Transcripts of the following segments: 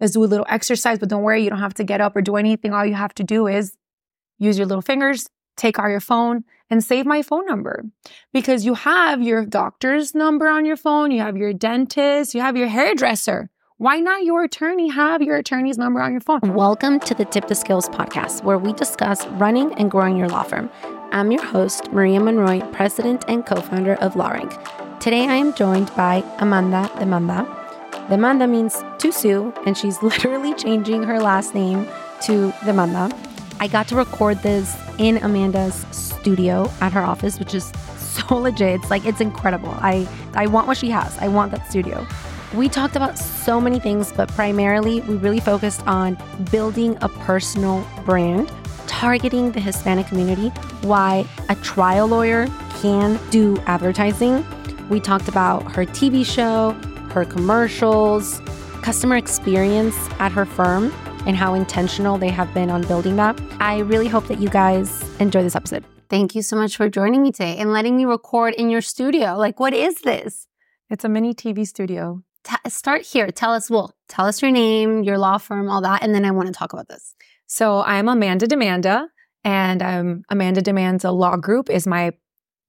let's do a little exercise, but don't worry, you don't have to get up or do anything. All you have to do is use your little fingers, take out your phone and save my phone number because you have your doctor's number on your phone, you have your dentist, you have your hairdresser. Why not your attorney have your attorney's number on your phone? Welcome to the Tip the Scales podcast, where we discuss running and growing your law firm. I'm your host, Maria Monroy, president and co founder of LawRank. Today I am joined by Amanda Demanda. Demanda means to sue, and she's literally changing her last name to Demanda. I got to record this in Amanda's studio at her office, which is so legit. It's like it's incredible. I I want what she has. I want that studio. We talked about so many things, but primarily we really focused on building a personal brand, targeting the Hispanic community, why a trial lawyer can do advertising. We talked about her TV show, her commercials, customer experience at her firm, and how intentional they have been on building that. I really hope that you guys enjoy this episode. Thank you so much for joining me today and letting me record in your studio. Like, what is this? It's a mini TV studio t- start here. Tell us, well, tell us your name, your law firm, all that, and then I want to talk about this. So I'm Amanda Demanda, and um, Amanda Demanda Law Group is my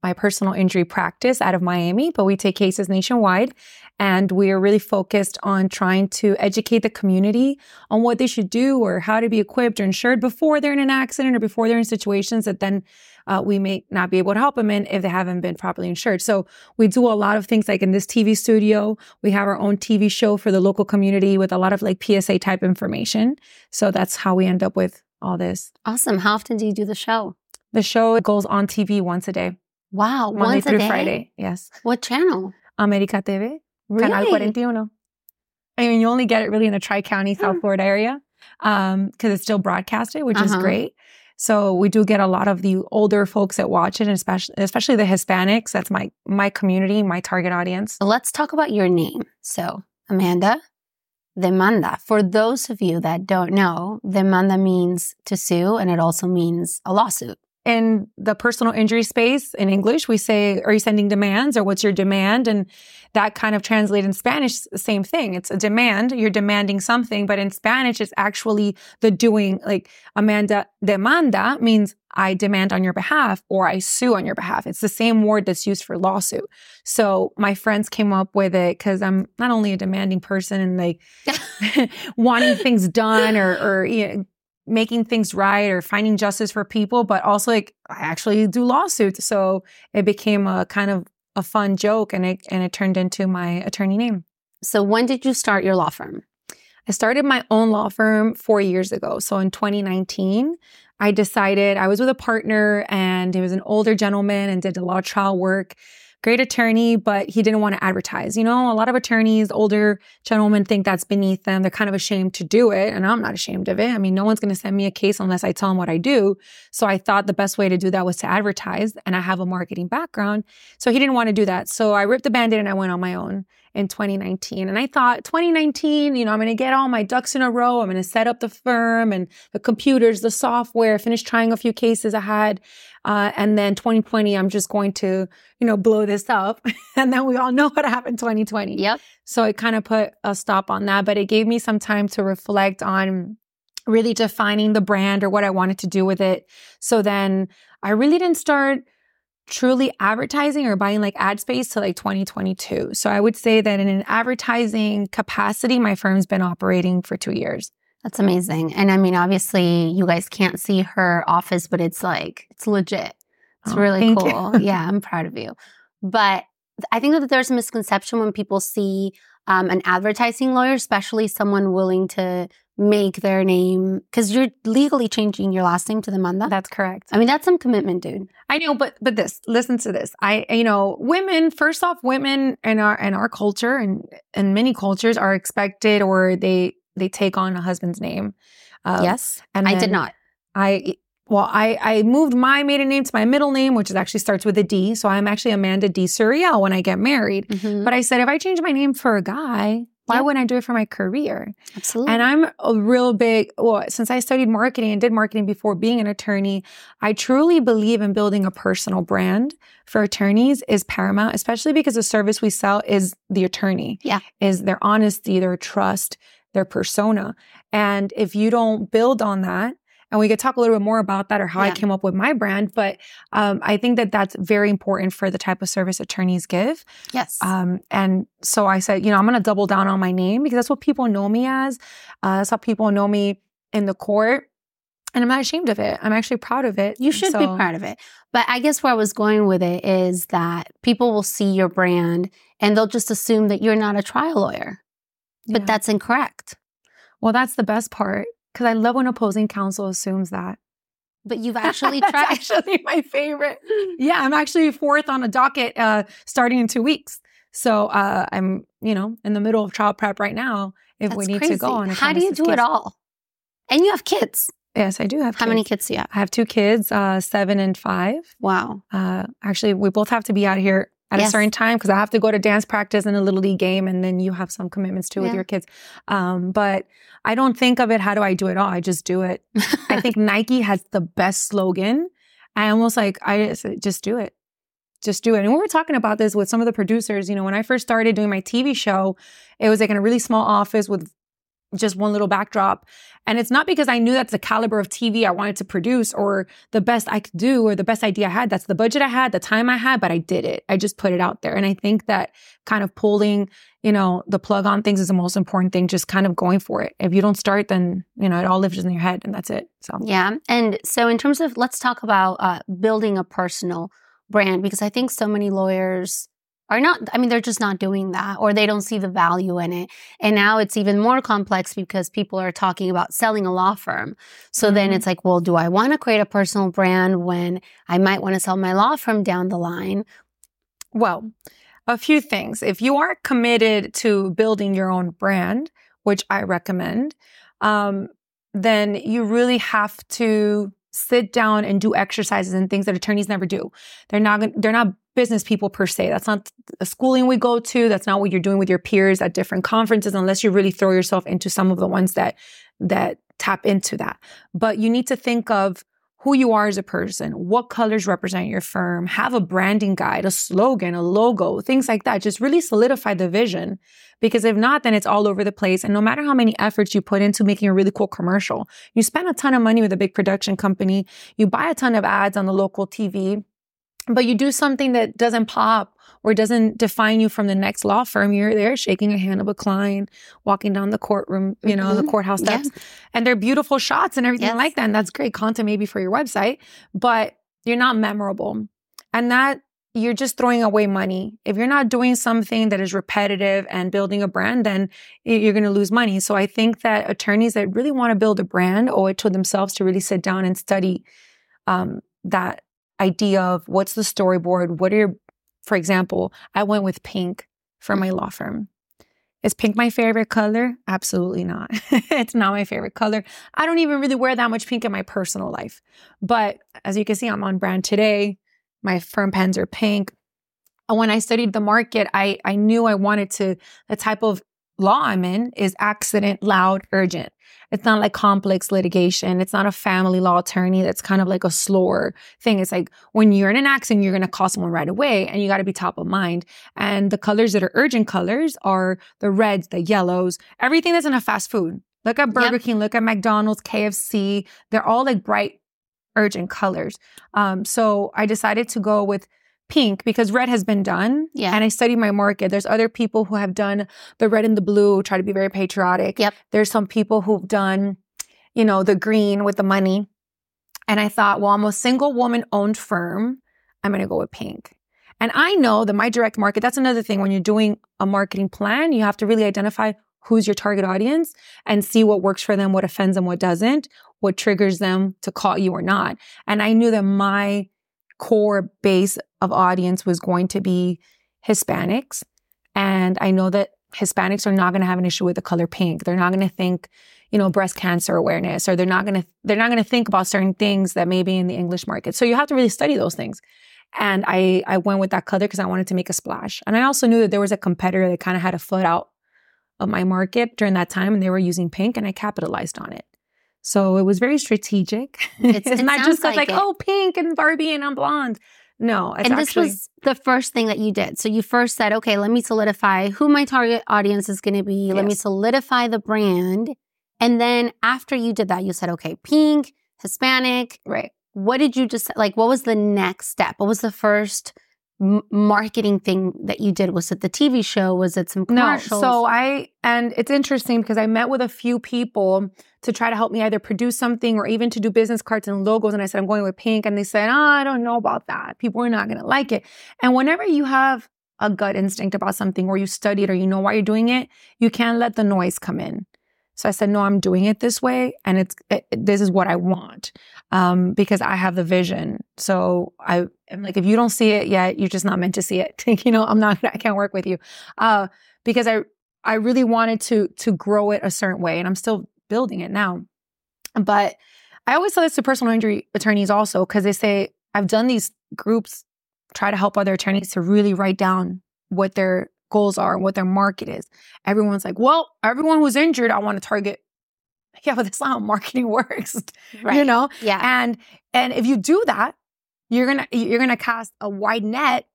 my personal injury practice out of Miami, but we take cases nationwide. And we are really focused on trying to educate the community on what they should do or how to be equipped or insured before they're in an accident or before they're in situations that then uh, we may not be able to help them in if they haven't been properly insured. So we do a lot of things like in this TV studio, we have our own TV show for the local community with a lot of like PSA type information. So that's how we end up with all this. Awesome. How often do you do the show? The show goes on TV once a day. Wow. Monday once through a day? Friday. Yes. What channel? America TV. Really? Canal 41. I mean, you only get it really in the Tri County, South Hmm. Florida area because it's still broadcasted, which is Uh-huh. great. So we do get a lot of the older folks that watch it, especially especially the Hispanics. That's my my community, my target audience. Let's talk about your name. So, Amanda Demanda. For those of you that don't know, demanda means to sue and it also means a lawsuit. In the personal injury space in English, we say, "Are you sending demands?" or "What's your demand?" And that kind of translates in Spanish. Same thing. It's a demand. You're demanding something, but in Spanish, it's actually the doing. Like Amanda demanda means I demand on your behalf or I sue on your behalf. It's the same word that's used for lawsuit. So my friends came up with it because I'm not only a demanding person and like wanting things done or, or you know, making things right or finding justice for people, but also like I actually do lawsuits. So it became a kind of a fun joke and it and it turned into my attorney name. So, when did you start your law firm? I started my own law firm four years ago. So in 2019, I decided I was with a partner and he was an older gentleman and did a lot of trial work. Great attorney, but he didn't want to advertise. You know, a lot of attorneys, older gentlemen think that's beneath them. They're kind of ashamed to do it. And I'm not ashamed of it. I mean, no one's going to send me a case unless I tell them what I do. So I thought the best way to do that was to advertise. And I have a marketing background. So he didn't want to do that. So I ripped the band aid and I went on my own in 2019. And I thought 2019, you know, I'm going to get all my ducks in a row. I'm going to set up the firm and the computers, the software, finish trying a few cases I had. Uh, and then 2020, I'm just going to, you know, blow this up. and then we all know what happened 2020. Yep. So it kind of put a stop on that, but it gave me some time to reflect on really defining the brand or what I wanted to do with it. So then I really didn't start truly advertising or buying like ad space to like 2022. So I would say that in an advertising capacity, my firm's been operating for two years. That's amazing. And I mean, obviously, you guys can't see her office, but it's like, it's legit. It's Oh, really cool. yeah, I'm proud of you. But I think that there's a misconception when people see um, an advertising lawyer, especially someone willing to make their name, because you're legally changing your last name to Demanda. That's correct. I mean, that's some commitment, dude. I know, but but this, listen to this. I you know, women, first off, women in our in our culture and and many cultures are expected or they they take on a husband's name. Um, yes, and I did not. I well, I I moved my maiden name to my middle name, which is actually starts with a D. So I'm actually Amanda D. Suriel when I get married. Mhm. But I said if I change my name for a guy, why Yep. wouldn't I do it for my career? Absolutely. And I'm a real big, well, since I studied marketing and did marketing before being an attorney, I truly believe in building a personal brand for attorneys is paramount, especially because the service we sell is the attorney. Yeah. Is their honesty, their trust, their persona. And if you don't build on that, and we could talk a little bit more about that or how Yeah. I came up with my brand, but um, I think that that's very important for the type of service attorneys give. Yes. Um, and so I said, you know, I'm going to double down on my name because that's what people know me as. Uh, that's how people know me in the court. And I'm not ashamed of it. I'm actually proud of it. You should be proud of it. But I guess where I was going with it is that people will see your brand and they'll just assume that you're not a trial lawyer. But Yeah. that's incorrect. well, that's the best part because I love when opposing counsel assumes that. But you've actually That's tried. actually my favorite. Yeah, I'm actually fourth on a docket uh, starting in two weeks. So uh, I'm, you know, in the middle of trial prep right now. If we need crazy. to go on, a How do you do it all? And you have kids. Yes, I do have. Kids. How many kids. kids do you have? I have two kids, uh, seven and five. Wow. Uh, actually, we both have to be out here at Yes. a certain time because I have to go to dance practice and a little league game, and then you have some commitments too with your kids. Um, but I don't think of it. How do I do it all? I just do it. I think Nike has the best slogan. I almost like I just, just do it. Just do it. And we were talking about this with some of the producers. You know, when I first started doing my TV show, it was like in a really small office with just one little backdrop. And it's not because I knew that's the caliber of TV I wanted to produce or the best I could do or the best idea I had. That's the budget I had, the time I had, but I did it. I just put it out there. And I think that kind of pulling, you know, the plug on things is the most important thing, just kind of going for it. If you don't start, then, you know, it all lives in your head and that's it. So, Yeah. And so, in terms of, let's talk about uh, building a personal brand, because I think so many lawyers are not, I mean, they're just not doing that or they don't see the value in it. And now it's even more complex because people are talking about selling a law firm. So then Mhm. it's like, well, do I want to create a personal brand when I might want to sell my law firm down the line? Well, a few things. If you are committed to building your own brand, which I recommend, um, then you really have to sit down and do exercises and things that attorneys never do. They're not they're not business people per se. That's not a schooling we go to. That's not what you're doing with your peers at different conferences unless you really throw yourself into some of the ones that that tap into that. But you need to think of who you are as a person, what colors represent your firm, have a branding guide, a slogan, a logo, things like that. Just really solidify the vision. Because if not, then it's all over the place. And no matter how many efforts you put into making a really cool commercial, you spend a ton of money with a big production company, you buy a ton of ads on the local TV, but you do something that doesn't pop or doesn't define you from the next law firm. You're there shaking a hand of a client, walking down the courtroom, you know, the Mhm. courthouse Yeah. steps and they're beautiful shots and everything Yes. like that. And that's great content maybe for your website, but you're not memorable. And that you're just throwing away money. If you're not doing something that is repetitive and building a brand, then you're going to lose money. So I think that attorneys that really want to build a brand owe it to themselves to really sit down and study um, that idea of what's the storyboard? What are your, for example, I went with pink for my law firm. Is pink my favorite color? Absolutely not. it's not my favorite color. I don't even really wear that much pink in my personal life. But as you can see, I'm on brand today. My firm pens are pink. And when I studied the market, I, I knew I wanted to, the type of law I'm in is accident, loud, urgent. It's not like complex litigation. It's not a family law attorney that's kind of like a slower thing. It's like when you're in an accident, you're going to call someone right away and you got to be top of mind. And the colors that are urgent colors are the reds, the yellows, everything that's in a fast food. Look at Burger Yep. King, look at McDonald's, KFC. They're all like bright, urgent colors. Um, so I decided to go with pink because red has been done. Yeah. And I studied my market. There's other people who have done the red and the blue, try to be very patriotic. Yep. There's some people who've done, you know, the green with the money. And I thought, well, I'm a single woman owned firm. I'm going to go with pink. And I know that my direct market, that's another thing. When you're doing a marketing plan, you have to really identify who's your target audience and see what works for them, what offends them, what doesn't, what triggers them to call you or not. And I knew that my core base of audience was going to be Hispanics. And I know that Hispanics are not going to have an issue with the color pink. They're not going to think, you know, breast cancer awareness, or they're not going to they're not going to think about certain things that may be in the English market. So you have to really study those things. And I I went with that color because I wanted to make a splash. And I also knew that there was a competitor that kind of had a foot out of my market during that time, and they were using pink, and I capitalized on it. So it was very strategic. It's- It's, it not just like like, oh, pink and Barbie and I'm blonde. No, it's and this actually was the first thing that you did. So you first said, okay, let me solidify who my target audience is going to be. Let me solidify the brand. And then after you did that, you said, okay, pink, Hispanic. right. What did you just like? What was the next step? What was the first m- marketing thing that you did? Was it the TV show? Was it some commercials? No, so I and it's interesting because I met with a few people to try to help me either produce something or even to do business cards and logos. And I said I'm going with pink, and they said, "Oh, I don't know about that. People are not going to like it." And whenever you have a gut instinct about something, or you study it, or you know why you're doing it, you can't let the noise come in. So I said, "No, I'm doing it this way, and it's it, this is what I want um, because I have the vision." So I am like, if you don't see it yet, you're just not meant to see it. you know, I'm not. I can't work with you uh, because I I really wanted to to grow it a certain way, and I'm still building it now. But I always tell this to personal injury attorneys also because they say I've done these groups try to help other attorneys to really write down what their goals are and what their market is. Everyone's like, well, everyone who's injured, I want to target. Yeah, but that's not how marketing works. right. You know, yeah. and and if you do that, you're gonna you're gonna cast a wide net.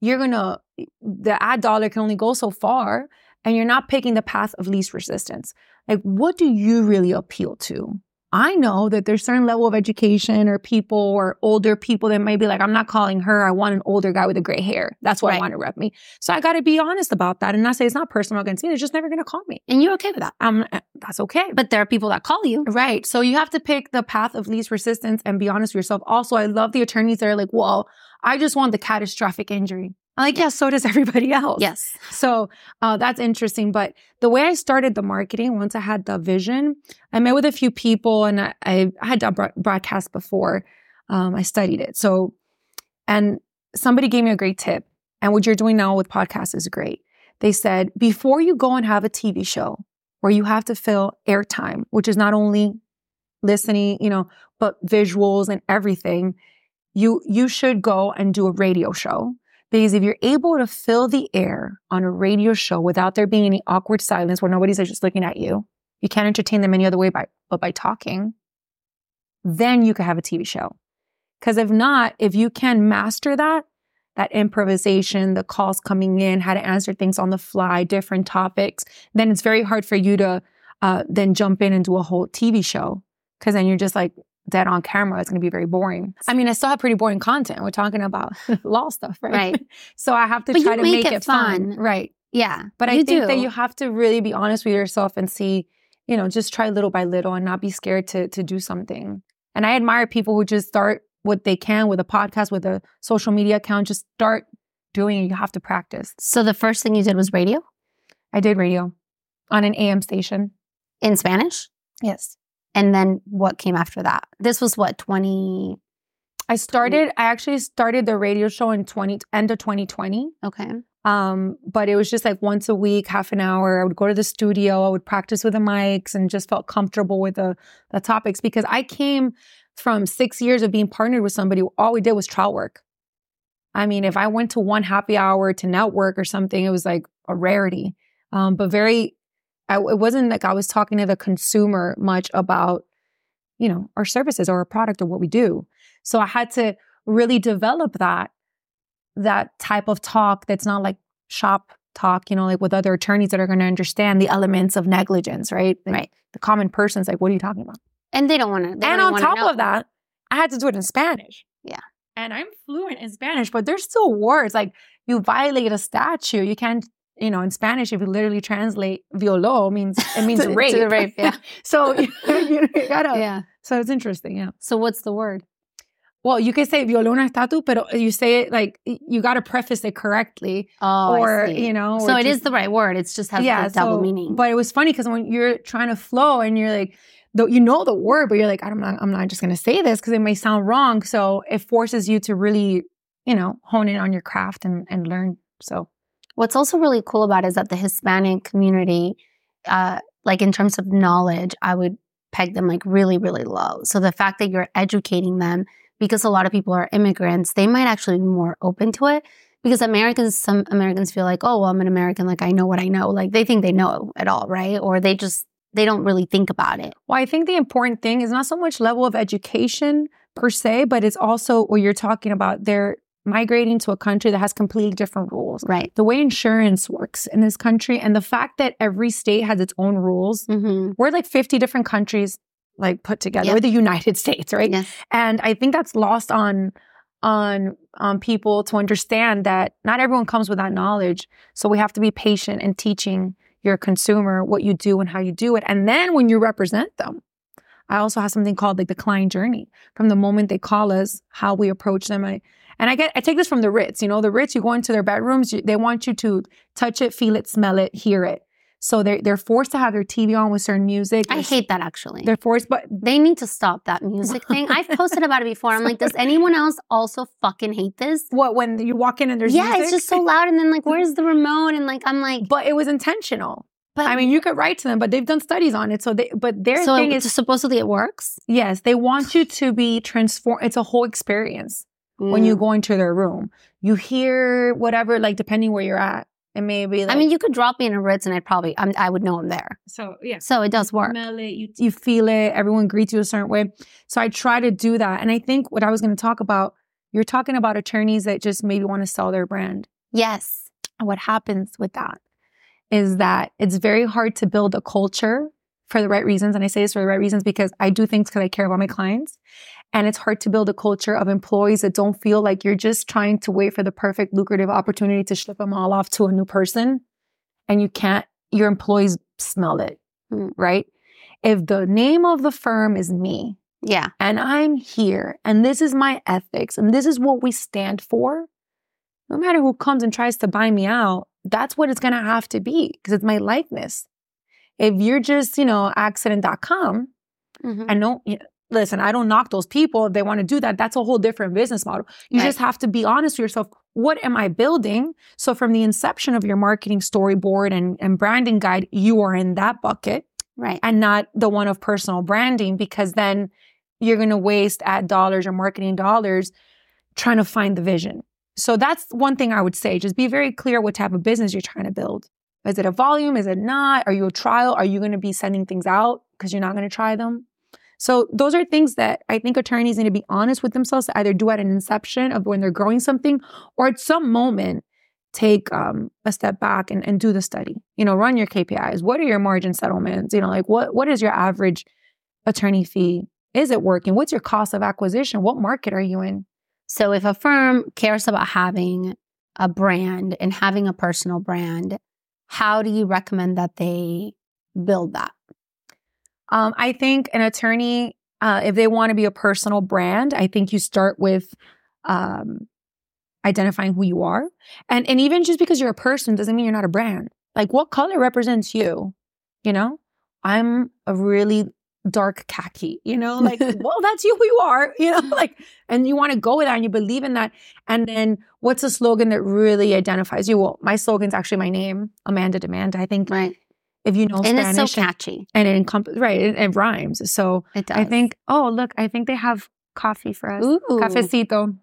You're gonna the ad dollar can only go so far, and you're not picking the path of least resistance. Like, what do you really appeal to? I know that there's certain level of education or people or older people that may be like, I'm not calling her. I want an older guy with a gray hair. That's what I want to rep me. So I got to be honest about that and not say it's not personal against me. They're just never going to call me. and you're okay with that. Um, that's okay. But there are people that call you. Right. So you have to pick the path of least resistance and be honest with yourself. Also, I love the attorneys that are like, well, I just want the catastrophic injury. I'm like, yeah, so does everybody else. Yes. So uh, that's interesting. But the way I started the marketing, once I had the vision, I met with a few people and I, I had done broadcast before. Um, I studied it. So, and somebody gave me a great tip. And what you're doing now with podcasts is great. They said, before you go and have a TV show where you have to fill airtime, which is not only listening, you know, but visuals and everything, you you should go and do a radio show. Because if you're able to fill the air on a radio show without there being any awkward silence where nobody's just looking at you, you can't entertain them any other way by but by talking, then you could have a TV show. Because if not, if you can master that, that improvisation, the calls coming in, how to answer things on the fly, different topics, then it's very hard for you to uh, then jump in and do a whole TV show. Because then you're just like dead on camera. It's going to be very boring. I mean, I still have pretty boring content. We're talking about law stuff, right? Right. so I have to But try to make make, it it, fun. fun. right? Yeah. But I think do. that you have to really be honest with yourself and see, you know, just try little by little and not be scared to to do something. And I admire people who just start what they can with a podcast, with a social media account. Just start doing it. You have to practice. So the first thing you did was radio I did radio on an AM station. in Spanish. Yes. And then what came after that? This was what, 20? I started, I actually started the radio show in 20, end of 2020. Okay. Um, but it was just like once a week, half an hour. I would go to the studio, I would practice with the mics and just felt comfortable with the, the topics because I came from six years of being partnered with somebody. All we did was trial work. I mean, if I went to one happy hour to network or something, it was like a rarity. Um, but very, I, it wasn't like I was talking to the consumer much about, you know, our services or our product or what we do. So I had to really develop that that type of talk that's not like shop talk, you know, like with other attorneys that are going to understand the elements of negligence, right? Like, Right. The common person's like, what are you talking about? And they don't want to. and on top of that, I had to do it in Spanish. Yeah. And I'm fluent in Spanish, but there's still words like you violate a statute. You can't, you know, in Spanish, if you literally translate violó means it means To- to rape. rape, yeah. so you, you gotta. Yeah. So it's interesting. Yeah. So what's the word? Well, you could say violó un estatus, but you say it like you got to preface it correctly, Oh, or I see. you know, So it is just- the right word. It's just has the double so- meaning. But it was funny because when you're trying to flow and you're like, though you know the word, but you're like, I'm not, I'm not just gonna say this because it may sound wrong. So it forces you to really, you know, hone in on your craft and and learn. So What's also really cool about is that the Hispanic community, uh, like in terms of knowledge, I would peg them like really, really low. So the fact that you're educating them, because a lot of people are immigrants, they might actually be more open to it. Because Americans, some Americans feel like, oh, well, I'm an American, like I know what I know. Like they think they know it all, right? Or they just they don't really think about it. Well, I think the important thing is not so much level of education per se, but it's also what you're talking about. They're migrating to a country that has completely different rules. Right. The way insurance works in this country and the fact that every state has its own rules. Mm-hmm. We're like 50 different countries like put together. Yeah. We're the United States, right? Yes. And I think that's lost on on on people to understand that not everyone comes with that knowledge. So we have to be patient in teaching your consumer what you do and how you do it. And then when you represent them, I also have something called like the client journey. From the moment they call us, how we approach them. I, and I get I take this from the Ritz. You know, the Ritz, you go into their bedrooms, you, they want you to touch it, feel it, smell it, hear it. So they're they're forced to have their TV on with certain music. I hate that actually. they're forced, but They need to stop that music thing. I've posted about it before. I'm like, does anyone else also fucking hate this? what when you walk in and there's yeah, music? it's just so loud. And then like, where's the remote? And like, I'm like, but it was intentional. but I mean, you could write to them, but they've done studies on it. So they, but their so thing it- is, supposedly it works yes, they want you to be transformed. It's a whole experience when you Mm. go into their room. You hear whatever, like depending where you're at, it may be. Like, I mean, you could drop me in a Ritz and I'd probably, I'm, I would know I'm there. so yeah, So it does work. smell it, you you feel it. Everyone greets you a certain way. So I try to do that, and I think what I was going to talk about, you're talking about attorneys that just maybe want to sell their brand. Yes. And what happens with that is that it's very hard to build a culture for the right reasons. And I say this for the right reasons because I do things because I care about my clients. And it's hard to build a culture of employees that don't feel like you're just trying to wait for the perfect lucrative opportunity to ship them all off to a new person. And you can't, your employees smell it, Mm. right? If the name of the firm is me, Yeah. and I'm here, and this is my ethics, and this is what we stand for, no matter who comes and tries to buy me out, that's what it's gonna have to be because it's my likeness. If you're just, you know, accident.com, Mhm. and no, you listen, I don't knock those people. If they want to do that, that's a whole different business model. You Right. just have to be honest with yourself. What am I building? So, from the inception of your marketing storyboard and, and branding guide, you are in that bucket Right. and not the one of personal branding because then you're going to waste ad dollars or marketing dollars trying to find the vision. So that's one thing I would say. Just be very clear what type of business you're trying to build. Is it a volume? Is it not? Are you a trial? Are you going to be sending things out because you're not going to try them? So those are things that I think attorneys need to be honest with themselves to either do at an inception of when they're growing something or at some moment take um, a step back and, and do the study. You know, run your KPIs. What are your margin settlements? You know, like what what is your average attorney fee? Is it working? What's your cost of acquisition? What market are you in? So if a firm cares about having a brand and having a personal brand, how do you recommend that they build that? Um, I think an attorney, uh, if they want to be a personal brand, I think you start with um, identifying who you are, and and even just because you're a person doesn't mean you're not a brand. Like, what color represents you? You know, I'm a really dark khaki. You know, like, well, that's you who you are. You know, like, and you want to go with that, and you believe in that. And then, what's a slogan that really identifies you? Well, my slogan's actually my name, Amanda Demand. I think Right. If you know and Spanish, it's so catchy. and it encompasses right it, it rhymes so It does. i think oh look i think they have coffee for us Ooh. cafecito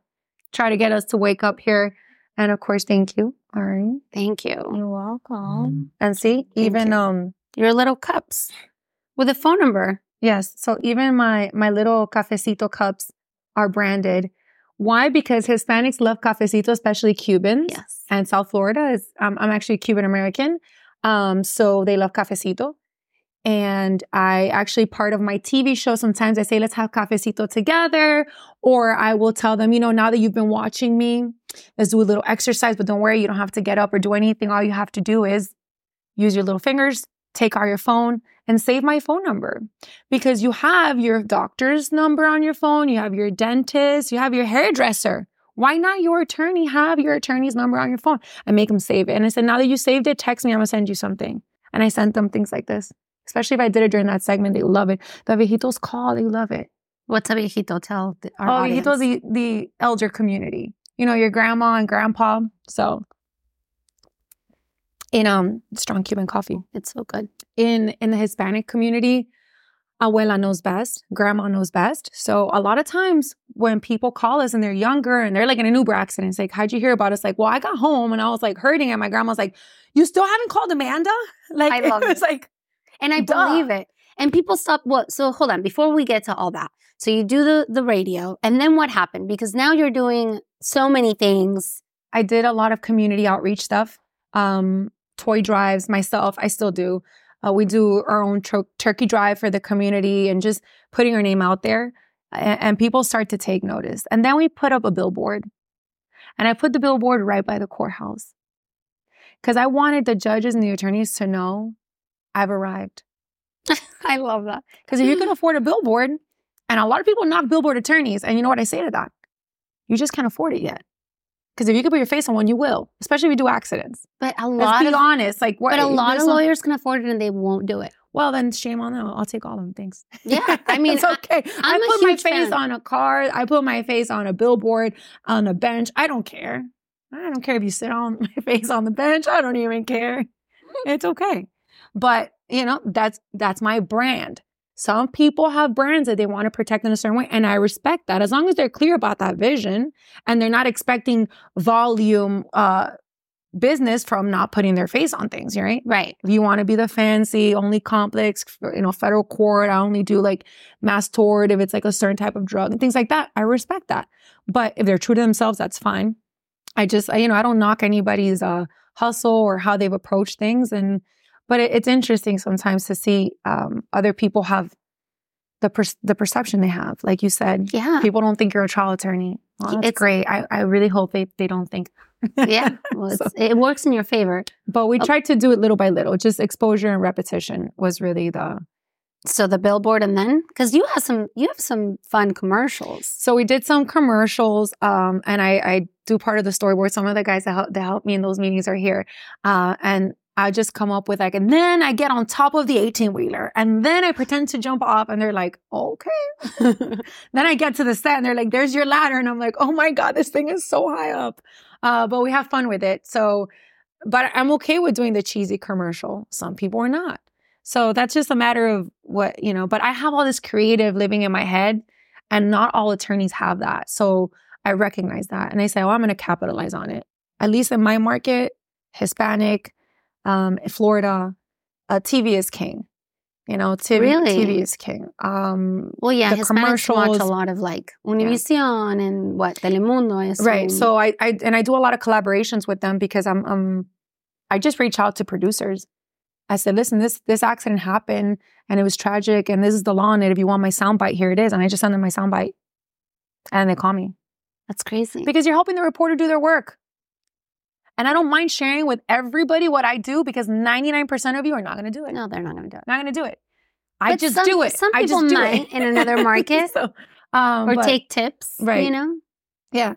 try to get us to wake up here and of course thank you all right Thank you. you're welcome and see Thank even you. um Your little cups with a phone number. yes so even my my little cafecito cups are branded why because hispanics love cafecito especially cubans Yes. and South Florida is um, I'm actually Cuban American. Um, so they love cafecito. And I actually part of my TV show, sometimes I say, let's have cafecito together. Or I will tell them, you know, now that you've been watching me, let's do a little exercise, but don't worry, you don't have to get up or do anything. All you have to do is use your little fingers, take out your phone and save my phone number because you have your doctor's number on your phone. You have your dentist, you have your hairdresser. Why not your attorney have your attorney's number on your phone? I make them save it. And I said, now that you saved it, text me. I'm going to send you something. And I sent them things like this. Especially if I did it during that segment, they love it. The viejitos call, they love it. What's a viejito? Tell our oh, audience. viejitos, the, the elder community. You know, your grandma and grandpa. So, in um strong Cuban coffee. It's so good. in in the Hispanic community, abuela knows best, grandma knows best. So a lot of times when people call us and they're younger and they're like in an Uber accident, it's like, how'd you hear about us? Like, well, I got home and I was like hurting, and my grandma's like, you still haven't called Amanda? Like, I love it. was like, And I Duh. believe it. And people stop. What? So hold on. Before we get to all that, so you do the the radio, and then what happened? Because now you're doing so many things. I did a lot of community outreach stuff, um, toy drives myself. I still do. Uh, we do our own tr- turkey drive for the community and just putting our name out there. And, and people start to take notice. And then we put up a billboard. And I put the billboard right by the courthouse because I wanted the judges and the attorneys to know I've arrived. I love that. Because if you can afford a billboard, and a lot of people knock billboard attorneys, and you know what I say to that? You just can't afford it yet. Because if you can put your face on one, you will, especially if you do accidents. But a lot. Let's be of honest. Like, what, but a lot of lawyers can afford it and they won't do it. Well, then shame on them. I'll take all of them. Thanks. Yeah, I mean, it's okay. I, a put my face fan. on a car. I put my face on a billboard, on a bench. I don't care. I don't care if you sit on my face on the bench. I don't even care. It's okay. But you know, that's that's my brand. Some people have brands that they want to protect in a certain way, and I respect that as long as they're clear about that vision and they're not expecting volume uh, business from not putting their face on things. Right? Right. If you want to be the fancy, only complex, you know, federal court, I only do like mass tort if it's like a certain type of drug and things like that. I respect that. But if they're true to themselves, that's fine. I just, I- you know, I don't knock anybody's uh, hustle or how they've approached things. And, but it, it's interesting sometimes to see um, other people have the per- the perception they have. Like you said, Yeah. people don't think you're a trial attorney. Well, It's- great. I, I really hope they, they don't think. yeah. Well, So- it works in your favor. But we Oh. tried to do it little by little. Just exposure and repetition was really the So the billboard and then because you have some you have some fun commercials. So we did some commercials, um, and I, I do part of the storyboard. Some of the guys that help, that help me in those meetings are here, uh, and I just come up with like, and then I get on top of the eighteen wheeler, and then I pretend to jump off, and they're like, okay. then I get to the set, and they're like, "There's your ladder," and I'm like, "Oh my god, this thing is so high up," uh, but we have fun with it. So, but I'm okay with doing the cheesy commercial. Some people are not. So that's just a matter of what, you know, but I have all this creative living in my head and not all attorneys have that. So I recognize that and I say, oh, I'm going to capitalize on it. At least in my market, Hispanic, um, Florida, uh, TV is king. You know, TV, Really? TV is king. Um, Well, yeah, The Hispanics watch a lot of like Univision and what Telemundo is. right. So I, I, and I do a lot of collaborations with them because I'm, um, I just reach out to producers. I said, listen, this this accident happened and it was tragic, and this is the law on it. If you want my soundbite, here it is. And I just send them my soundbite, and they call me that's crazy. because you're helping the reporter do their work. And I don't mind sharing with everybody what I do because 99% of you are not going to do it. no, they're not going to do it. Not going to do it. I But just some- do it. some I people just might it. in another market. So, um, Or but- take tips, right. You know, Yeah.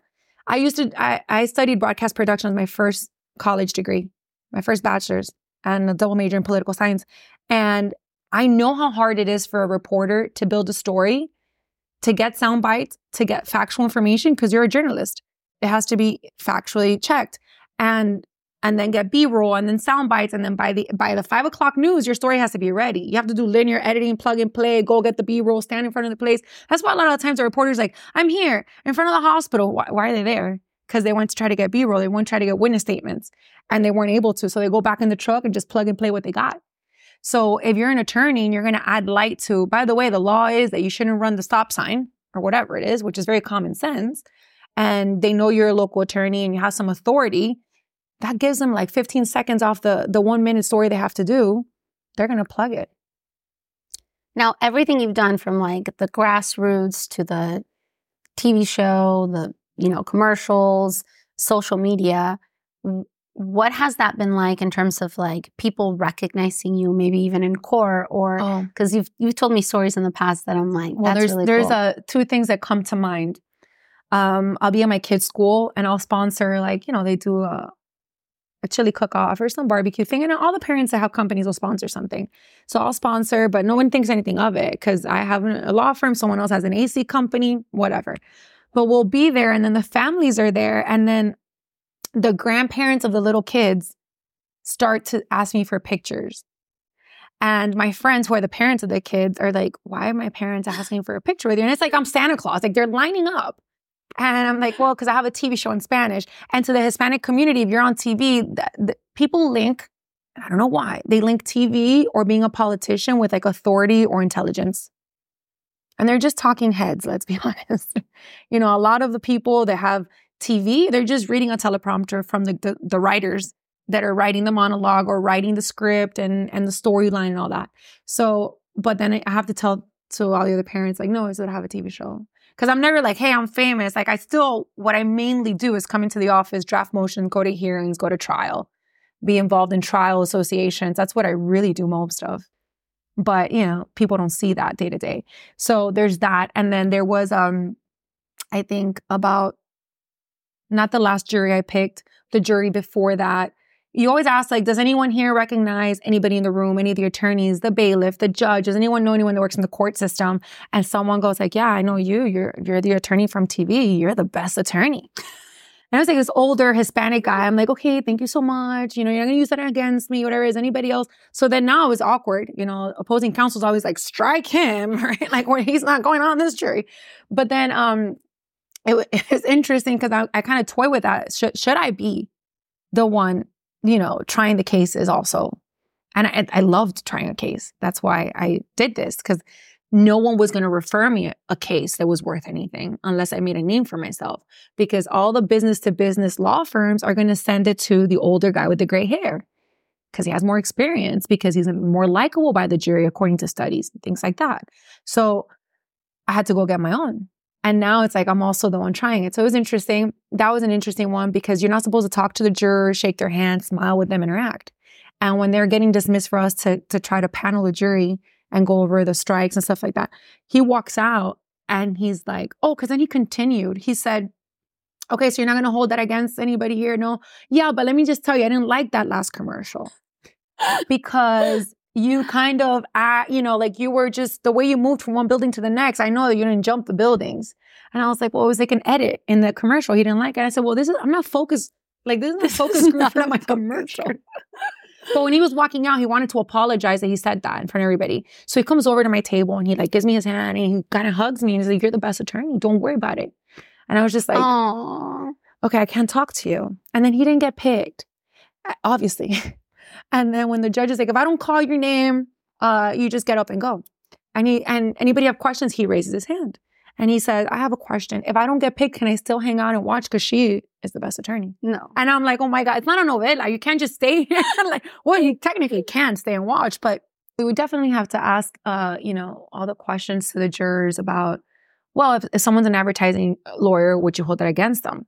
I used to, I, I studied broadcast production as my first college degree, my first bachelor's, and a double major in political science. And I know how hard it is for a reporter to build a story, to get sound bites, to get factual information, because you're a journalist. It has to be factually checked. And and then get B-roll and then sound bites. And then by the by the five o'clock news, your story has to be ready. You have to do linear editing, plug and play, go get the B-roll, stand in front of the place. That's why a lot of times the reporter's like, I'm here in front of the hospital. Why, why are they there? Because they went to try to get B-roll. They went to try to get witness statements and they weren't able to. So they go back in the truck and just plug and play what they got. So if you're an attorney and you're going to add light to, by the way, the law is that you shouldn't run the stop sign or whatever it is, which is very common sense. And they know you're a local attorney and you have some authority. That gives them like 15 seconds off the, the one minute story they have to do. They're going to plug it. now everything you've done from like the grassroots to the TV show, the you know commercials, social media. What has that been like in terms of like people recognizing you, maybe even in court, or Oh, because you've you've told me stories in the past that I'm like, Well, that's there's really there's cool. a two things that come to mind. Um, I'll be at my kid's school and I'll sponsor like you know they do a a chili cook off or some barbecue thing, and all the parents that have companies will sponsor something. So I'll sponsor, but no one thinks anything of it because I have a law firm, someone else has an AC company, whatever. But we'll be there, and then the families are there, and then the grandparents of the little kids start to ask me for pictures. And my friends who are the parents of the kids are like, why are my parents asking for a picture with you? And it's like, I'm Santa Claus. Like they're lining up. And I'm like, well, because I have a TV show in Spanish. And to the Hispanic community, if you're on TV, people link, I don't know why, they link TV or being a politician with like authority or intelligence. And they're just talking heads, let's be honest. you know, a lot of the people that have TV, they're just reading a teleprompter from the, the, the writers that are writing the monologue or writing the script and and the storyline and all that. So, but then I have to tell to all the other parents like, no, I still have a TV show. Cause I'm never like, hey, I'm famous. Like I still, what I mainly do is come into the office, draft motions, go to hearings, go to trial, be involved in trial associations. That's what I really do most of. But you know, people don't see that day to day. So there's that. And then there was um, I think about not the last jury I picked, the jury before that you always ask like does anyone here recognize anybody in the room any of the attorneys the bailiff the judge does anyone know anyone that works in the court system and someone goes like yeah i know you you're you're the attorney from tv you're the best attorney and I was like this older Hispanic guy. I'm like, okay, thank you so much. You know, you're not gonna use that against me, whatever is anybody else. So then now it was awkward. You know, opposing counsel's always like, strike him, right? Like when he's not going on this jury. But then um it, it was interesting because I, I kind of toy with that. Should, should I be the one you know, trying the cases also. And I, I loved trying a case. That's why I did this because no one was going to refer me a case that was worth anything unless I made a name for myself. Because all the business to business law firms are going to send it to the older guy with the gray hair because he has more experience, because he's more likable by the jury, according to studies and things like that. So I had to go get my own. And now it's like I'm also the one trying it. So it was interesting. That was an interesting one because you're not supposed to talk to the jurors, shake their hand, smile with them, interact. And when they're getting dismissed for us to, to try to panel the jury and go over the strikes and stuff like that, he walks out and he's like, oh, because then he continued. He said, okay, so you're not going to hold that against anybody here? No. Yeah, but let me just tell you, I didn't like that last commercial because you kind of, uh, you know, like you were just the way you moved from one building to the next. I know that you didn't jump the buildings. And I was like, well, it was like an edit in the commercial. He didn't like it. I said, well, this is, I'm not focused. Like, this is not focus group for my commercial. but when he was walking out, he wanted to apologize that he said that in front of everybody. So he comes over to my table and he like gives me his hand and he kind of hugs me and he's like, you're the best attorney. Don't worry about it. And I was just like, Aww. okay, I can't talk to you. And then he didn't get picked, obviously. And then when the judge is like, if I don't call your name, uh, you just get up and go. And he and anybody have questions, he raises his hand. And he says, I have a question. If I don't get picked, can I still hang out and watch? Because she is the best attorney. No. And I'm like, oh my God, it's not a novela. You can't just stay here. like, well, you technically can stay and watch, but we would definitely have to ask, uh, you know, all the questions to the jurors about, well, if, if someone's an advertising lawyer, would you hold that against them?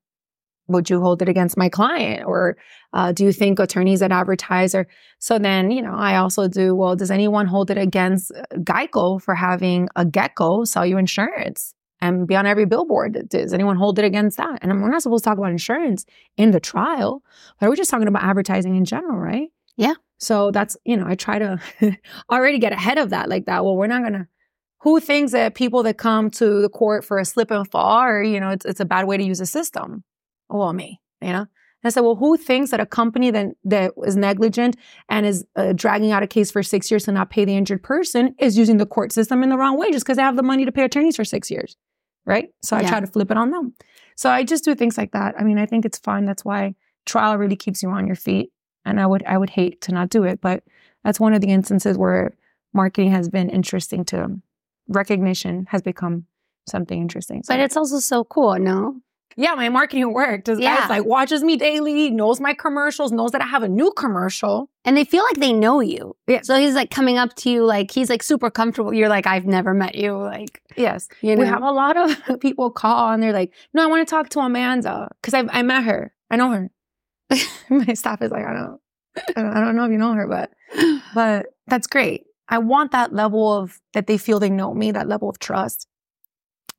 Would you hold it against my client? Or uh, do you think attorneys that advertise are so then you know i also do well does anyone hold it against uh, geico for having a gecko sell you insurance and be on every billboard? Does anyone hold it against that? And we're not supposed to talk about insurance in the trial but we're just talking about advertising in general right? Yeah. So that's you know i try to already get ahead of that like that well we're not gonna who thinks that people that come to the court for a slip and fall or you know it's, it's a bad way to use a system well, me, you know? And I said, well, who thinks that a company that, that is negligent and is uh, dragging out a case for six years to not pay the injured person is using the court system in the wrong way just because they have the money to pay attorneys for six years? Right. So yeah. I try to flip it on them. So I just do things like that. I mean, I think it's fun. That's why trial really keeps you on your feet. And I would I would hate to not do it, but that's one of the instances where marketing has been interesting to recognition has become something interesting. So. But it's also so cool, no? Yeah, my marketing worked. This yeah. guy's like watches me daily, knows my commercials, knows that I have a new commercial. And they feel like they know you. Yeah. So he's like coming up to you like he's like super comfortable. You're like, I've never met you. Like Yes. You know? We have a lot of people call and they're like, No, I want to talk to Amanda. Cause I I met her. I know her. my staff is like, I don't I don't know if you know her, but but that's great. I want that level of that they feel they know me, that level of trust.